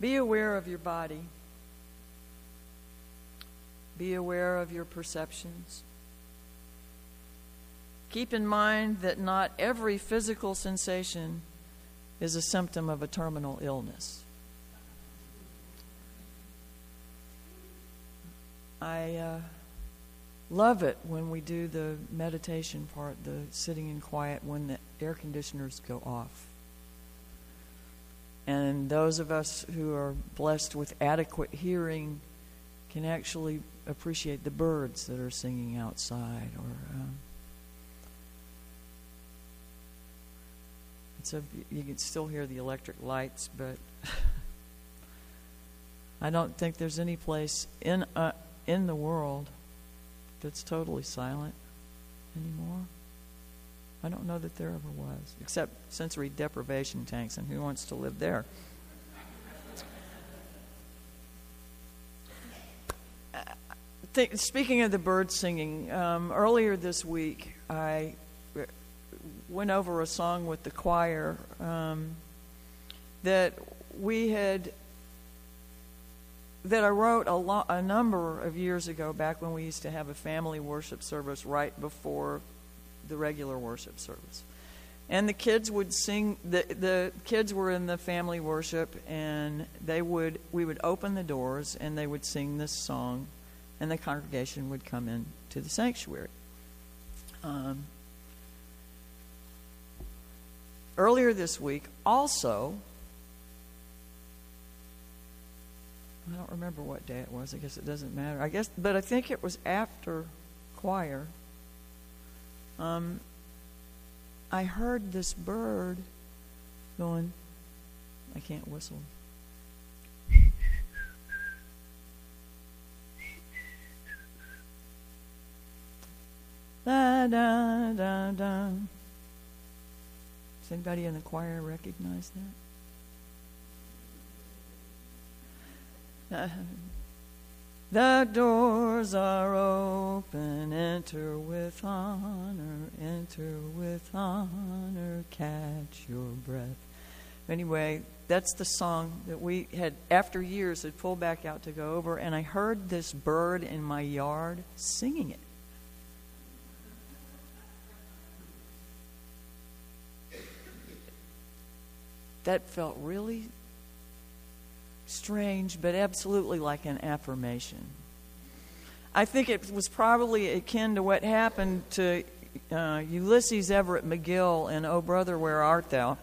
Be aware of your body. Be aware of your perceptions. Keep in mind that not every physical sensation is a symptom of a terminal illness. I uh, love it when we do the meditation part, the sitting in quiet, when the air conditioners go off. And those of us who are blessed with adequate hearing can actually appreciate the birds that are singing outside or. Um, a, you can still hear the electric lights, but I don't think there's any place in uh, in the world that's totally silent anymore. I don't know that there ever was, except sensory deprivation tanks, and who wants to live there? Th- speaking of the bird singing, um, earlier this week I went over a song with the choir um, that we had that I wrote a, lo- a number of years ago, back when we used to have a family worship service right before the regular worship service. And the kids would sing. The the kids were in the family worship, and they would we would open the doors, and they would sing this song, and the congregation would come in to the sanctuary. Um, earlier this week, also, I don't remember what day it was. I guess it doesn't matter. I guess, but I think it was after choir. Um, I heard this bird going. I can't whistle. Da da da da. Does anybody in the choir recognize that? The doors are open, enter with honor, enter with honor, catch your breath. Anyway, that's the song that we had, after years, had pulled back out to go over, and I heard this bird in my yard singing it. That felt really strange, but absolutely like an affirmation. I think it was probably akin to what happened to uh, Ulysses Everett McGill in Oh Brother, Where Art Thou?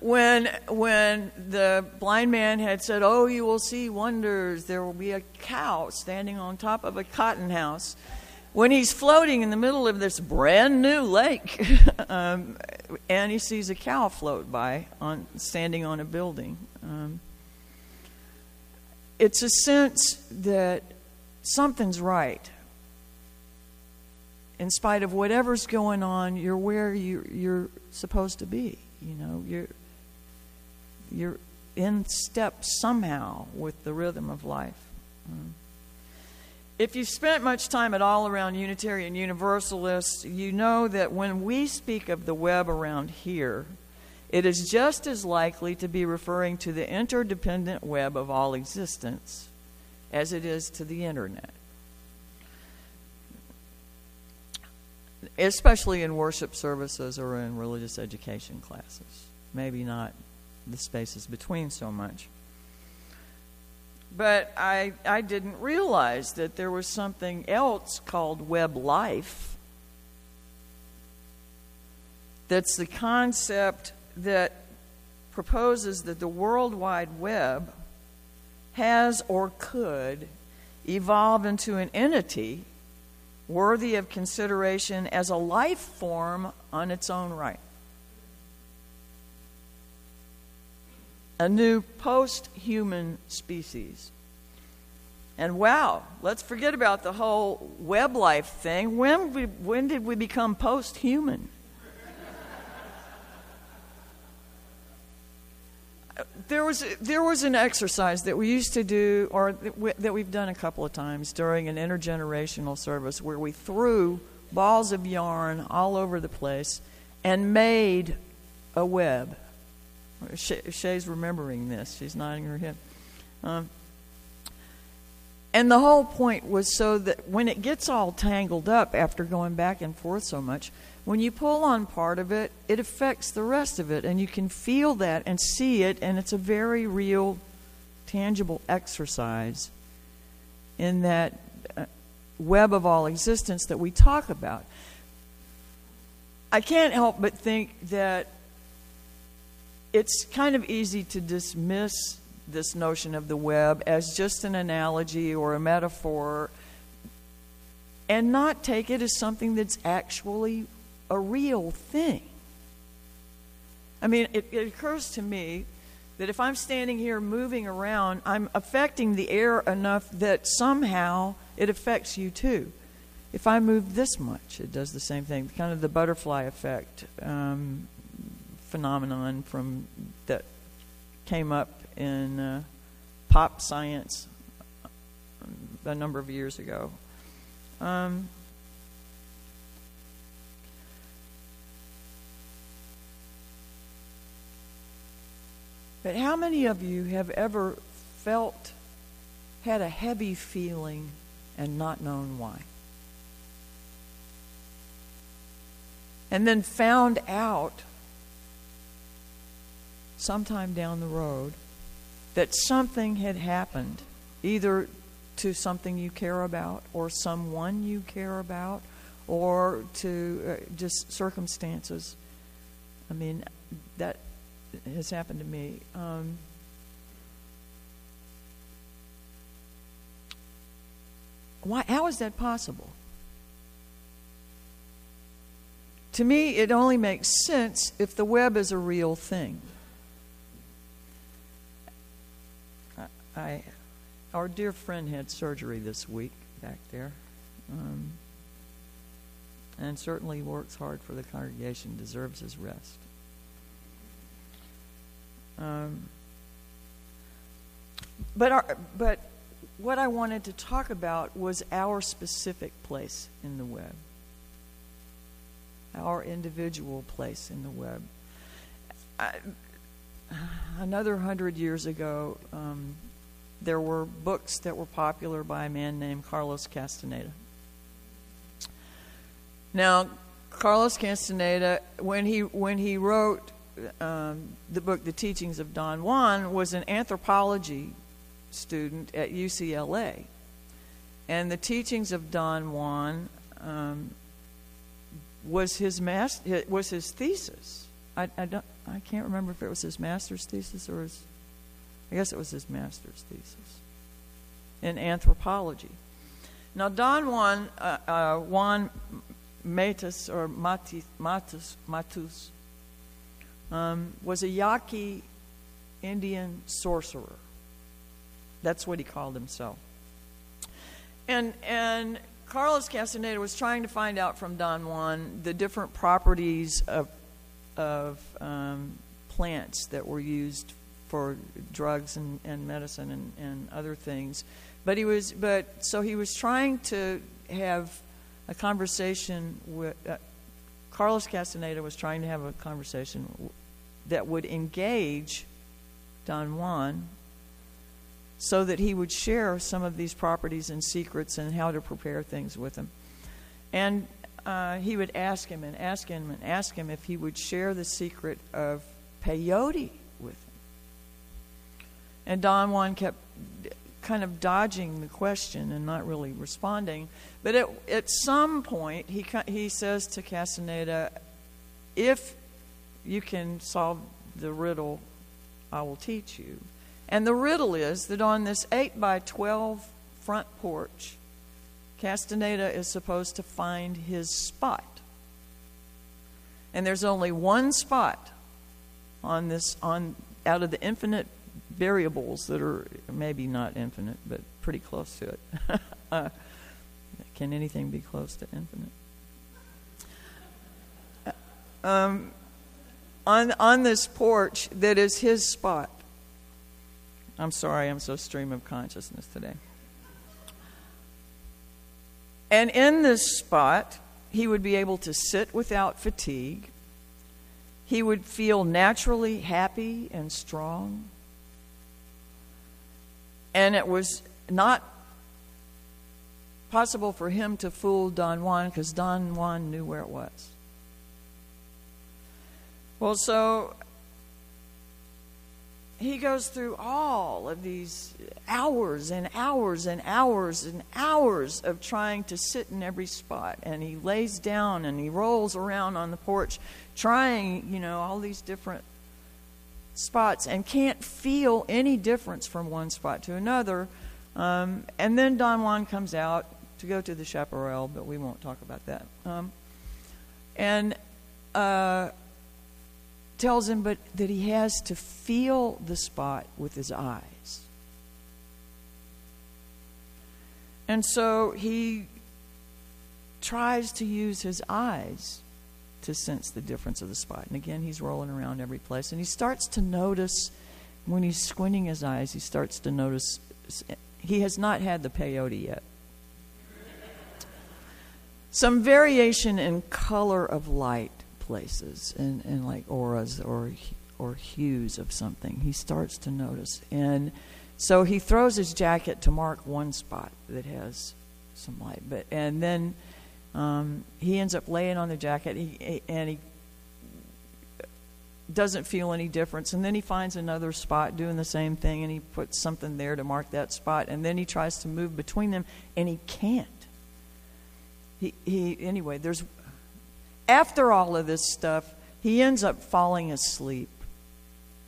When, when the blind man had said, Oh, you will see wonders, there will be a cow standing on top of a cotton house. When he's floating in the middle of this brand new lake, um, and he sees a cow float by on standing on a building. Um, it's a sense that something's right. In spite of whatever's going on, you're where you, you're supposed to be. You know, you're you're in step somehow with the rhythm of life. Um, if you've spent much time at all around Unitarian Universalists, you know that when we speak of the web around here, it is just as likely to be referring to the interdependent web of all existence as it is to the internet. Especially in worship services or in religious education classes. Maybe not the spaces between so much. But I, I didn't realize that there was something else called web life. That's the concept that proposes that the World Wide Web has or could evolve into an entity worthy of consideration as a life form on its own right. A new post human species. And wow, let's forget about the whole web life thing. When, we, when did we become post human? there was there was an exercise that we used to do, or that we've done a couple of times during an intergenerational service, where we threw balls of yarn all over the place and made a web Shay's remembering this. She's nodding her head. Um, and the whole point was so that when it gets all tangled up after going back and forth so much, when you pull on part of it, it affects the rest of it, and you can feel that and see it, and it's a very real, tangible exercise in that uh, web of all existence that we talk about. I can't help but think that it's kind of easy to dismiss this notion of the web as just an analogy or a metaphor and not take it as something that's actually a real thing. I mean, it, it, occurs to me that if I'm standing here moving around, I'm affecting the air enough that somehow it affects you too. If I move this much, it does the same thing. Kind of the butterfly effect um, phenomenon from that came up in uh, pop science a number of years ago. Um, But how many of you have ever felt, had a heavy feeling, and not known why? And then found out sometime down the road that something had happened, either to something you care about, or someone you care about, or to uh, just circumstances. I mean, that has happened to me. Um, why, how is that possible? To me, it only makes sense if the web is a real thing. I, our dear friend had surgery this week back there, um, and certainly works hard for the congregation, deserves his rest. Um, but our, but what I wanted to talk about was our specific place in the web, our individual place in the web. I, another hundred years ago, um, there were books that were popular by a man named Carlos Castaneda. Now, Carlos Castaneda, when he when he wrote um, the book The Teachings of Don Juan was an anthropology student at UCLA. And the teachings of Don Juan um, was his mas- was his thesis. I, I, don't, I can't remember if it was his master's thesis or his, I guess it was his master's thesis in anthropology. Now, Don Juan, uh, uh, Juan Matus or Matis, Matus, Matus um, was a Yaqui Indian sorcerer. That's what he called himself. And, and Carlos Castaneda was trying to find out from Don Juan the different properties of, of um, plants that were used for drugs and, and medicine and, and other things. But he was, but so he was trying to have a conversation with. Uh, Carlos Castaneda was trying to have a conversation that would engage Don Juan so that he would share some of these properties and secrets and how to prepare things with him. And uh, he would ask him and ask him and ask him if he would share the secret of peyote with him. And Don Juan kept kind of dodging the question and not really responding. But at, at some point, he, he says to Castaneda, if you can solve the riddle I will teach you. And the riddle is that on this 8 by 12 front porch, Castaneda is supposed to find his spot. And there's only one spot on this on out of the infinite variables that are maybe not infinite, but pretty close to it. uh, can anything be close to infinite? Um, on, on this porch that is his spot. I'm sorry, I'm so stream of consciousness today. And in this spot, he would be able to sit without fatigue. he would feel naturally happy and strong. And it was not possible for him to fool Don Juan because Don Juan knew where it was. Well, so he goes through all of these hours and hours and hours and hours of trying to sit in every spot. And he lays down and he rolls around on the porch trying, you know, all these different spots and can't feel any difference from one spot to another. Um, and then Don Juan comes out to go to the chaparral, but we won't talk about that. Um, and uh, tells him but that he has to feel the spot with his eyes. And so he tries to use his eyes to sense the difference of the spot. And again, he's rolling around every place. And he starts to notice, when he's squinting his eyes, he starts to notice he has not had the peyote yet. Some variation in color of light places and, and like auras or or hues of something. He starts to notice. And so he throws his jacket to mark one spot that has some light. But and then um, he ends up laying on the jacket he, and he doesn't feel any difference. And then he finds another spot doing the same thing and he puts something there to mark that spot. And then he tries to move between them and he can't. He, he anyway, there's after all of this stuff, he ends up falling asleep.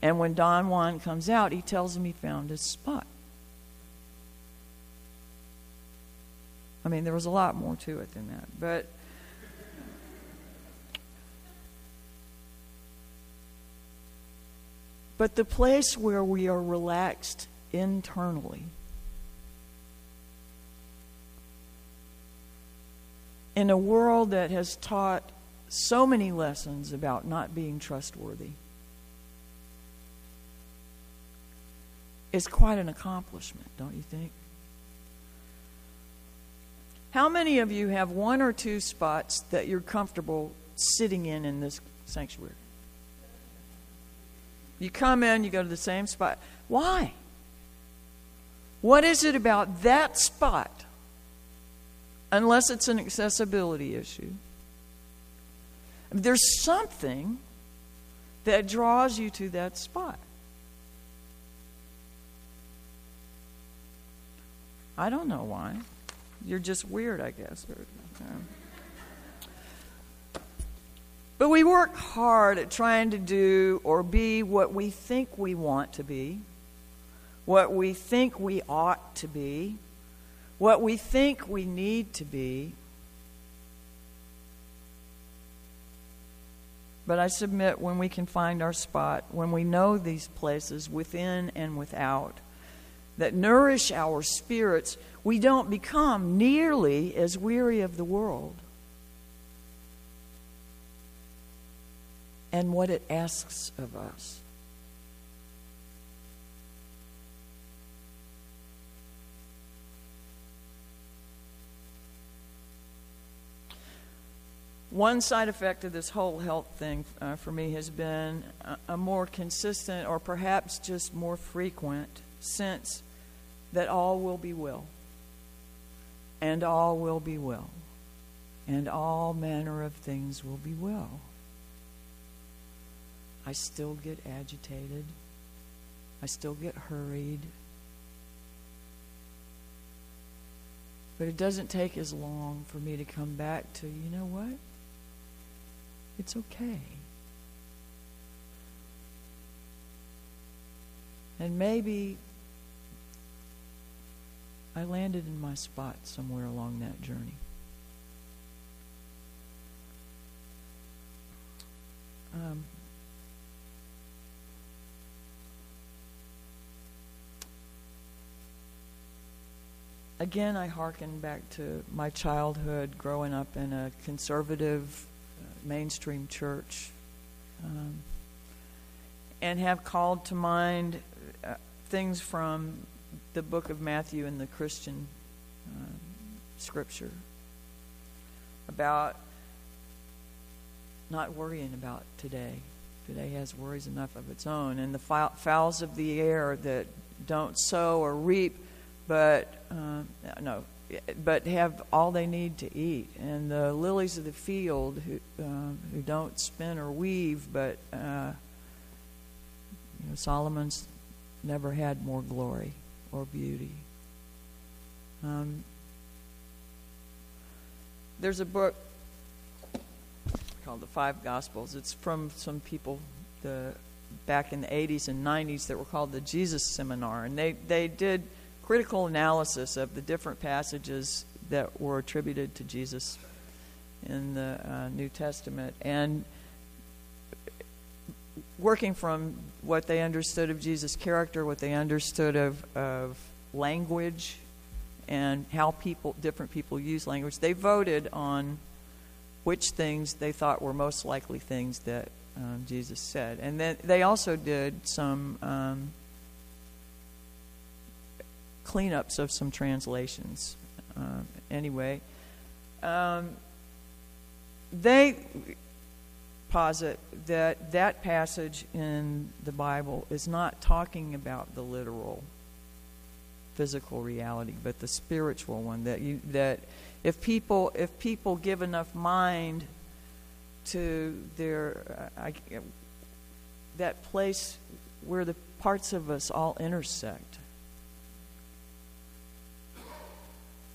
And when Don Juan comes out, he tells him he found his spot. I mean, there was a lot more to it than that. But But the place where we are relaxed internally in a world that has taught so many lessons about not being trustworthy. is quite an accomplishment, don't you think? How many of you have one or two spots that you're comfortable sitting in in this sanctuary? You come in, you go to the same spot. Why? What is it about that spot, unless it's an accessibility issue, there's something that draws you to that spot. I don't know why. You're just weird, I guess. But we work hard at trying to do or be what we think we want to be, what we think we ought to be, what we think we need to be. But I submit when we can find our spot, when we know these places within and without that nourish our spirits, we don't become nearly as weary of the world and what it asks of us. One side effect of this whole health thing uh, for me has been a, a more consistent or perhaps just more frequent sense that all will be well. And all will be well. And all manner of things will be well. I still get agitated. I still get hurried. But it doesn't take as long for me to come back to, you know what? It's okay. And maybe I landed in my spot somewhere along that journey. Um, again, I hearken back to my childhood growing up in a conservative mainstream church um, and have called to mind uh, things from the book of Matthew and the Christian uh, scripture about not worrying about today, Today has worries enough of its own. And the fowls of the air that don't sow or reap, but uh, no, but have all they need to eat. And the lilies of the field who uh, who don't spin or weave, but uh, you know, Solomon's never had more glory or beauty. Um, there's a book called The Five Gospels. It's from some people the back in the 80s and 90s that were called the Jesus Seminar, and they they did critical analysis of the different passages that were attributed to Jesus in the uh, New Testament and working from what they understood of Jesus' character, what they understood of, of language, and how people, different people use language, they voted on which things they thought were most likely things that um, Jesus said. And then they also did some um, cleanups of some translations. Uh, anyway, um, they posit that that passage in the Bible is not talking about the literal physical reality, but the spiritual one. That you that if people if people give enough mind to their uh, I, that place where the parts of us all intersect,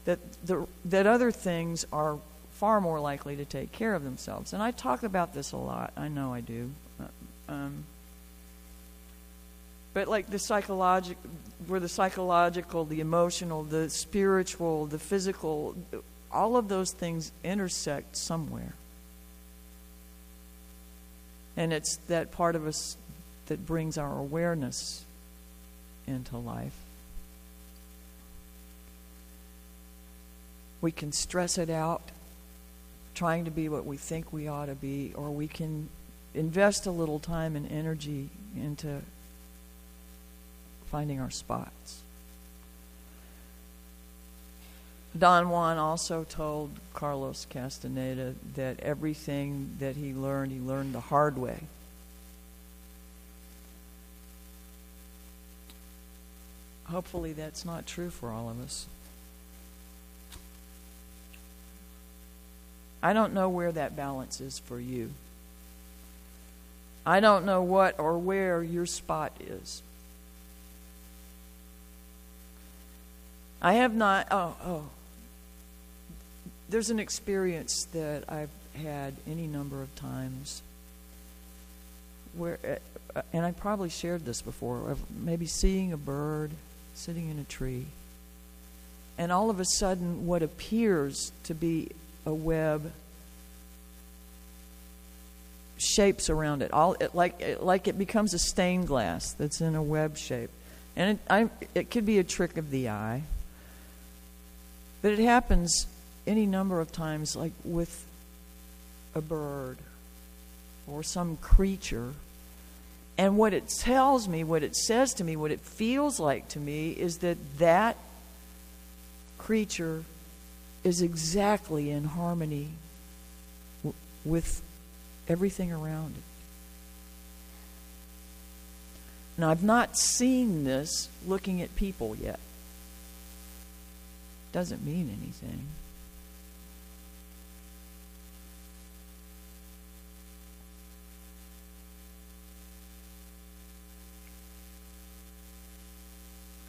that the that other things are far more likely to take care of themselves. And I talk about this a lot. I know I do. Uh, um, but like the psychological, where the psychological, the emotional, the spiritual, the physical, all of those things intersect somewhere. And it's that part of us that brings our awareness into life. We can stress it out, trying to be what we think we ought to be, or we can invest a little time and energy into finding our spots. Don Juan also told Carlos Castaneda that everything that he learned, he learned the hard way. Hopefully, that's not true for all of us. I don't know where that balance is for you. I don't know what or where your spot is. I have not, oh, oh. There's an experience that I've had any number of times where, uh, and I probably shared this before, of maybe seeing a bird sitting in a tree, and all of a sudden, what appears to be a web shapes around it, all it, like it, like it becomes a stained glass that's in a web shape, and it, I, it could be a trick of the eye, but it happens any number of times, like with a bird or some creature. And what it tells me, what it says to me, what it feels like to me is that that creature is exactly in harmony w- with everything around it. Now, I've not seen this looking at people yet. Doesn't mean anything.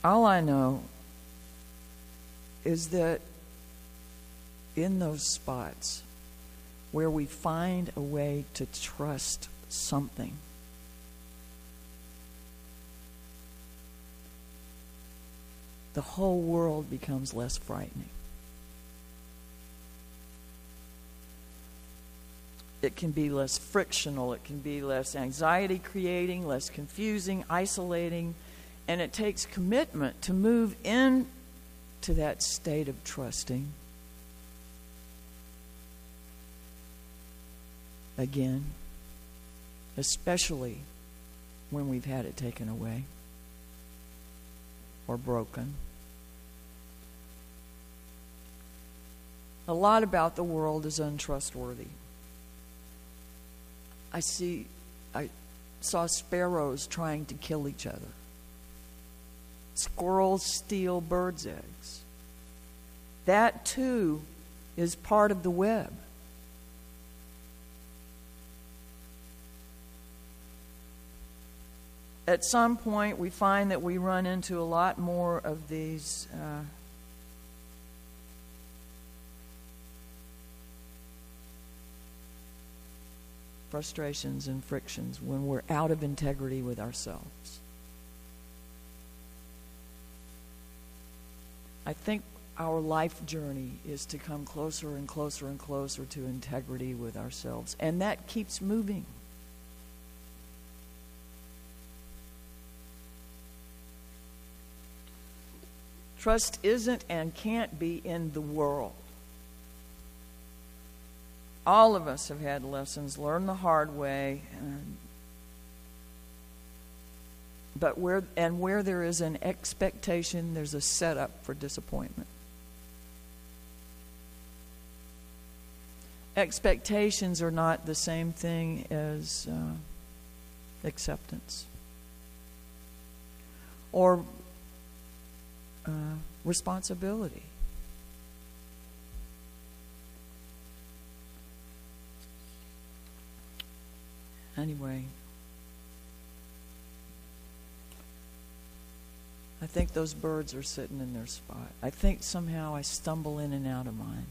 All I know is that in those spots where we find a way to trust something, the whole world becomes less frightening. It can be less frictional, it can be less anxiety creating, less confusing, isolating and it takes commitment to move in to that state of trusting. Again, especially when we've had it taken away or broken. A lot about the world is untrustworthy. I see I saw sparrows trying to kill each other. Squirrels steal birds' eggs. That too is part of the web. At some point, we find that we run into a lot more of these. Uh, frustrations and frictions when we're out of integrity with ourselves. I think our life journey is to come closer and closer and closer to integrity with ourselves, and that keeps moving. Trust isn't and can't be in the world. All of us have had lessons learned the hard way. And, but where and where there is an expectation, there's a setup for disappointment. Expectations are not the same thing as uh, acceptance or uh, responsibility. Anyway, I think those birds are sitting in their spot. I think somehow I stumble in and out of mine.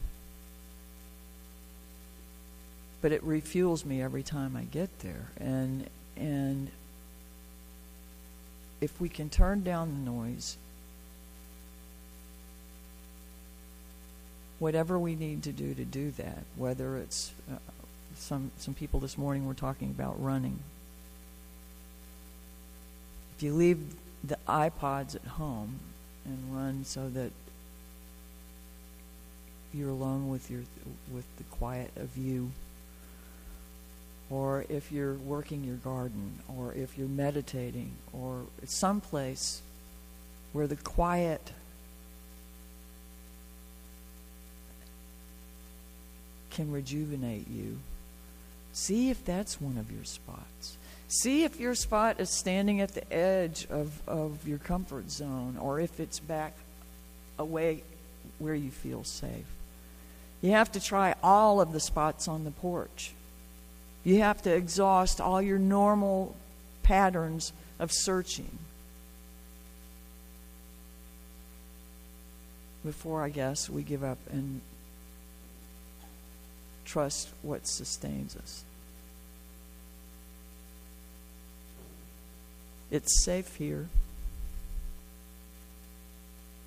But it refuels me every time I get there. And and if we can turn down the noise, whatever we need to do to do that, whether it's uh, some some people this morning were talking about running. If you leave the iPods at home and run so that you're alone with your with the quiet of you or if you're working your garden or if you're meditating or someplace where the quiet can rejuvenate you See if that's one of your spots. See if your spot is standing at the edge of, of your comfort zone or if it's back away where you feel safe. You have to try all of the spots on the porch. You have to exhaust all your normal patterns of searching before, I guess, we give up and trust what sustains us. It's safe here.